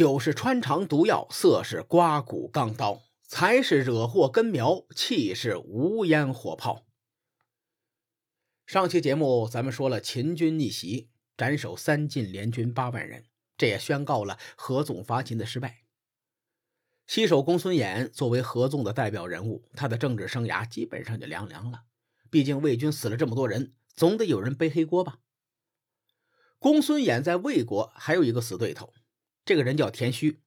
酒是穿肠毒药，色是刮骨钢刀，财是惹祸根苗，气是无烟火炮。上期节目咱们说了，秦军逆袭，斩首三晋联军八万人，这也宣告了合纵伐秦的失败。西首公孙衍作为合纵的代表人物，他的政治生涯基本上就凉凉了。毕竟魏军死了这么多人，总得有人背黑锅吧。公孙衍在魏国还有一个死对头，这个人叫田须。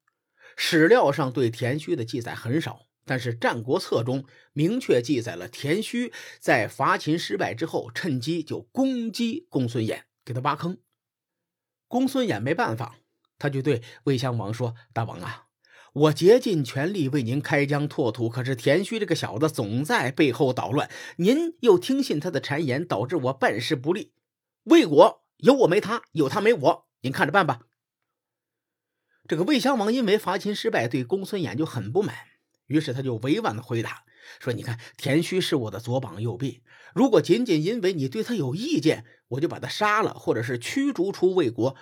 史料上对田须的记载很少，但是《战国策》中明确记载了田须在伐秦失败之后，趁机就攻击公孙衍，给他挖坑。公孙衍没办法，他就对魏襄王说：“大王啊！”我竭尽全力为您开疆拓土，可是田须这个小子总在背后捣乱，您又听信他的谗言，导致我办事不利。魏国有我没他，有他没我，您看着办吧。这个魏襄王因为伐秦失败，对公孙衍就很不满，于是他就委婉的回答说：“你看，田须是我的左膀右臂，如果仅仅因为你对他有意见，我就把他杀了，或者是驱逐出魏国。”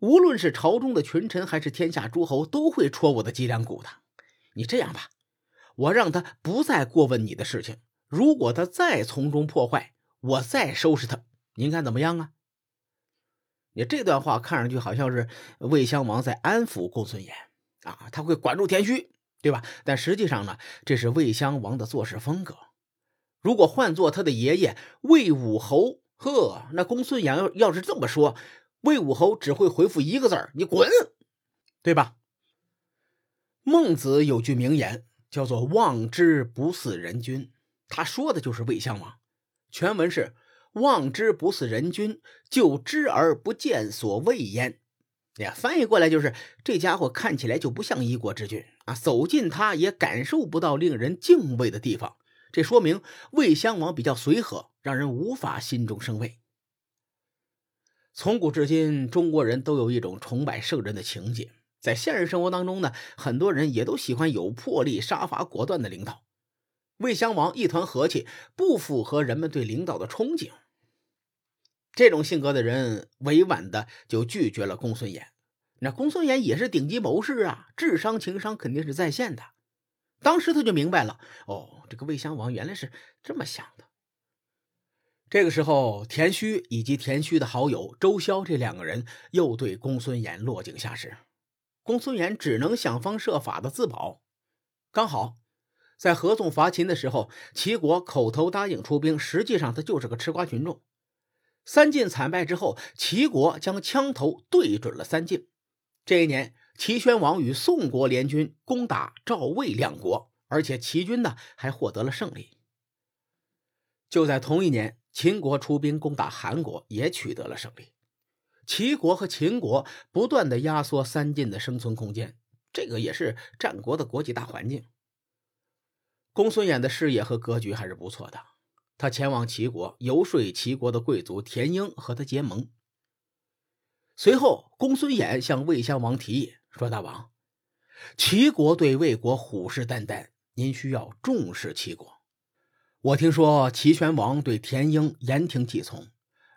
无论是朝中的群臣，还是天下诸侯，都会戳我的脊梁骨的。你这样吧，我让他不再过问你的事情。如果他再从中破坏，我再收拾他。您看怎么样啊？这段话看上去好像是魏襄王在安抚公孙衍啊，他会管住田须，对吧？但实际上呢，这是魏襄王的做事风格。如果换做他的爷爷魏武侯，呵，那公孙衍要要是这么说。魏武侯只会回复一个字儿：“你滚，对吧？”孟子有句名言，叫做“望之不似人君”，他说的就是魏襄王。全文是：“望之不似人君，就知而不见所谓焉。”呀，翻译过来就是这家伙看起来就不像一国之君啊，走近他也感受不到令人敬畏的地方。这说明魏襄王比较随和，让人无法心中生畏。从古至今，中国人都有一种崇拜圣人的情节。在现实生活当中呢，很多人也都喜欢有魄力、杀伐果断的领导。魏襄王一团和气，不符合人们对领导的憧憬。这种性格的人，委婉的就拒绝了公孙衍。那公孙衍也是顶级谋士啊，智商情商肯定是在线的。当时他就明白了，哦，这个魏襄王原来是这么想的。这个时候，田须以及田须的好友周萧这两个人又对公孙衍落井下石，公孙衍只能想方设法的自保。刚好在合纵伐秦的时候，齐国口头答应出兵，实际上他就是个吃瓜群众。三晋惨败之后，齐国将枪头对准了三晋。这一年，齐宣王与宋国联军攻打赵魏两国，而且齐军呢还获得了胜利。就在同一年。秦国出兵攻打韩国，也取得了胜利。齐国和秦国不断的压缩三晋的生存空间，这个也是战国的国际大环境。公孙衍的视野和格局还是不错的，他前往齐国游说齐国的贵族田婴和他结盟。随后，公孙衍向魏襄王提议说：“大王，齐国对魏国虎视眈眈，您需要重视齐国。”我听说齐宣王对田婴言听计从，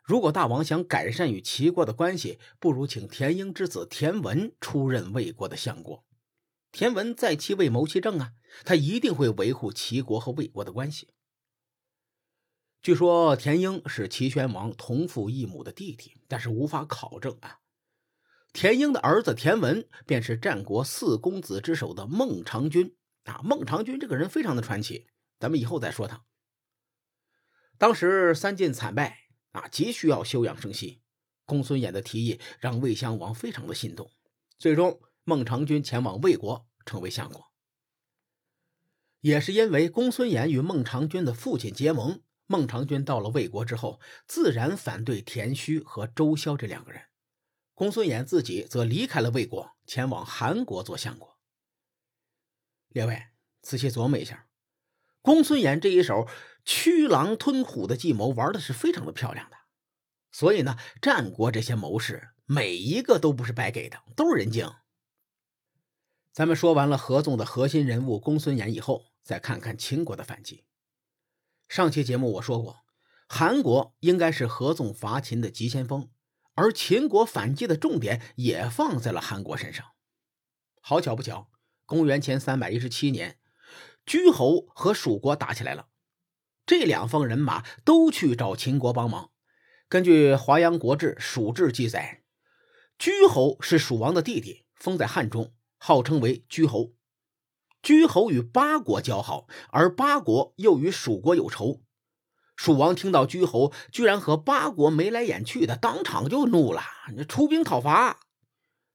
如果大王想改善与齐国的关系，不如请田婴之子田文出任魏国的相国。田文在其位谋其政啊，他一定会维护齐国和魏国的关系。据说田婴是齐宣王同父异母的弟弟，但是无法考证啊。田婴的儿子田文便是战国四公子之首的孟尝君啊。孟尝君这个人非常的传奇，咱们以后再说他。当时三晋惨败啊，急需要休养生息。公孙衍的提议让魏襄王非常的心动。最终，孟尝君前往魏国，成为相国。也是因为公孙衍与孟尝君的父亲结盟，孟尝君到了魏国之后，自然反对田须和周萧这两个人。公孙衍自己则离开了魏国，前往韩国做相国。列位仔细琢磨一下，公孙衍这一手。驱狼吞虎的计谋玩的是非常的漂亮的，所以呢，战国这些谋士每一个都不是白给的，都是人精。咱们说完了合纵的核心人物公孙衍以后，再看看秦国的反击。上期节目我说过，韩国应该是合纵伐秦的急先锋，而秦国反击的重点也放在了韩国身上。好巧不巧，公元前三百一十七年，居侯和蜀国打起来了。这两方人马都去找秦国帮忙。根据《华阳国志·蜀志》记载，居侯是蜀王的弟弟，封在汉中，号称为居侯。居侯与八国交好，而八国又与蜀国有仇。蜀王听到居侯居然和八国眉来眼去的，当场就怒了，出兵讨伐。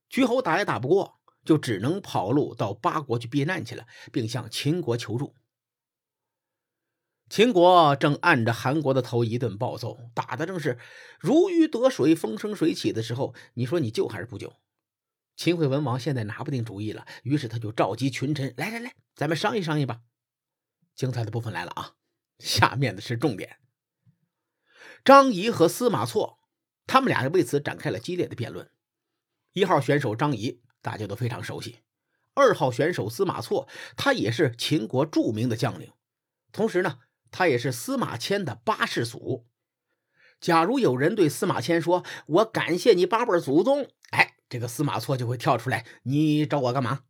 居侯打也打不过，就只能跑路到八国去避难去了，并向秦国求助。秦国正按着韩国的头一顿暴揍，打的正是如鱼得水、风生水起的时候。你说你救还是不救？秦惠文王现在拿不定主意了，于是他就召集群臣：“来来来，咱们商议商议吧。”精彩的部分来了啊！下面的是重点。张仪和司马错，他们俩为此展开了激烈的辩论。一号选手张仪，大家都非常熟悉；二号选手司马错，他也是秦国著名的将领，同时呢，他也是司马迁的八世祖。假如有人对司马迁说：“我感谢你八辈祖宗。”这个司马错就会跳出来：“你找我干嘛？”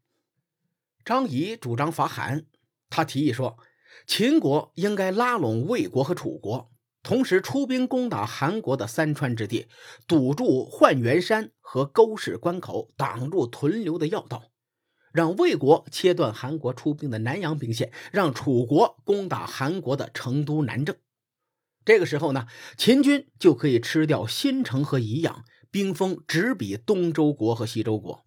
张仪主张伐韩，他提议说。秦国应该拉拢魏国和楚国，同时出兵攻打韩国的三川之地，堵住浣源山和沟氏关口，挡住屯留的要道，让魏国切断韩国出兵的南阳兵线，让楚国攻打韩国的成都、南郑。这个时候呢，秦军就可以吃掉新城和宜阳，兵锋直逼东周国和西周国。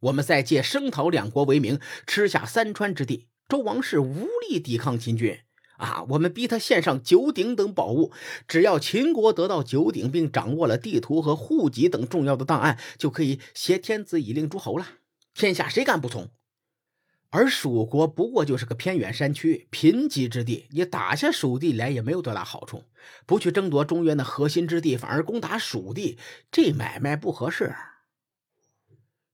我们再借声讨两国为名，吃下三川之地。周王室无力抵抗秦军啊！我们逼他献上九鼎等宝物，只要秦国得到九鼎，并掌握了地图和户籍等重要的档案，就可以挟天子以令诸侯了。天下谁敢不从？而蜀国不过就是个偏远山区、贫瘠之地，你打下蜀地来也没有多大好处。不去争夺中原的核心之地，反而攻打蜀地，这买卖不合适。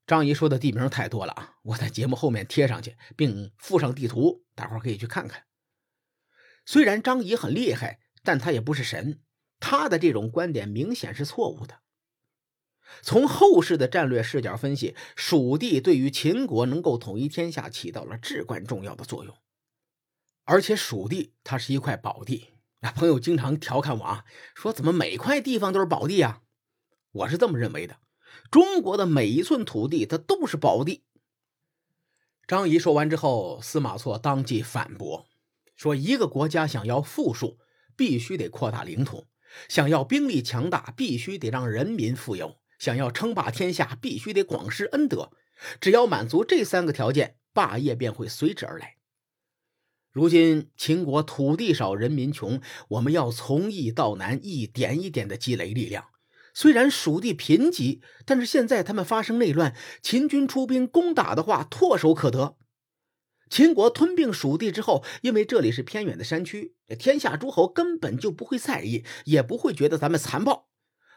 张仪说的地名太多了啊！我在节目后面贴上去，并附上地图，大伙可以去看看。虽然张仪很厉害，但他也不是神，他的这种观点明显是错误的。从后世的战略视角分析，蜀地对于秦国能够统一天下起到了至关重要的作用。而且蜀地它是一块宝地啊！朋友经常调侃我啊，说怎么每块地方都是宝地啊？我是这么认为的。中国的每一寸土地，它都是宝地。张仪说完之后，司马错当即反驳说：“一个国家想要富庶，必须得扩大领土；想要兵力强大，必须得让人民富有；想要称霸天下，必须得广施恩德。只要满足这三个条件，霸业便会随之而来。如今秦国土地少，人民穷，我们要从易到难，一点一点的积累力量。”虽然蜀地贫瘠，但是现在他们发生内乱，秦军出兵攻打的话，唾手可得。秦国吞并蜀地之后，因为这里是偏远的山区，天下诸侯根本就不会在意，也不会觉得咱们残暴。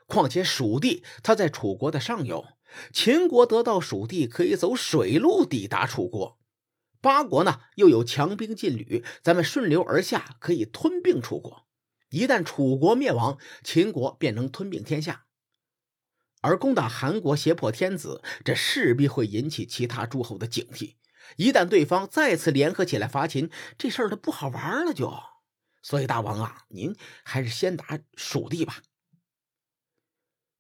况且蜀地它在楚国的上游，秦国得到蜀地可以走水路抵达楚国。八国呢又有强兵劲旅，咱们顺流而下可以吞并楚国。一旦楚国灭亡，秦国便能吞并天下。而攻打韩国胁迫天子，这势必会引起其他诸侯的警惕。一旦对方再次联合起来伐秦，这事儿就不好玩了。就，所以大王啊，您还是先打蜀地吧。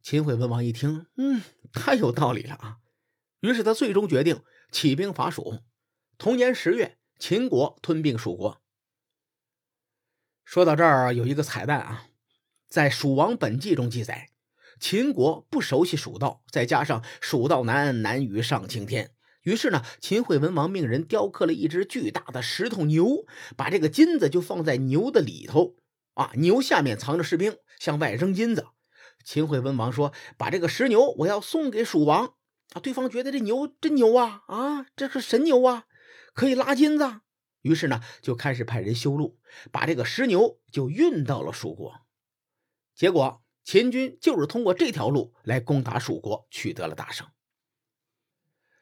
秦惠文王一听，嗯，太有道理了啊。于是他最终决定起兵伐蜀。同年十月，秦国吞并蜀国。说到这儿，有一个彩蛋啊，在《蜀王本纪》中记载。秦国不熟悉蜀道，再加上蜀道难，难于上青天。于是呢，秦惠文王命人雕刻了一只巨大的石头牛，把这个金子就放在牛的里头啊，牛下面藏着士兵，向外扔金子。秦惠文王说：“把这个石牛我要送给蜀王啊！”对方觉得这牛真牛啊啊，这是神牛啊，可以拉金子。于是呢，就开始派人修路，把这个石牛就运到了蜀国。结果。秦军就是通过这条路来攻打蜀国，取得了大胜。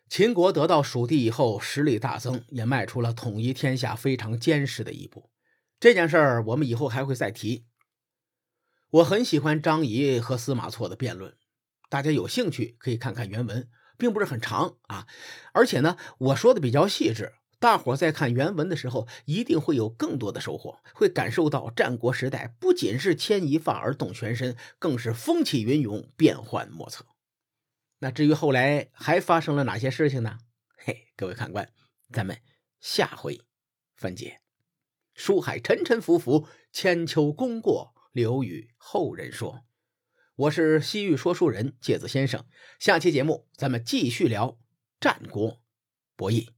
秦国得到蜀地以后，实力大增，也迈出了统一天下非常坚实的一步。这件事儿我们以后还会再提。我很喜欢张仪和司马错的辩论，大家有兴趣可以看看原文，并不是很长啊，而且呢，我说的比较细致。大伙在看原文的时候，一定会有更多的收获，会感受到战国时代不仅是牵一发而动全身，更是风起云涌、变幻莫测。那至于后来还发生了哪些事情呢？嘿，各位看官，咱们下回分解。书海沉沉浮浮，千秋功过留与后人说。我是西域说书人介子先生，下期节目咱们继续聊战国博弈。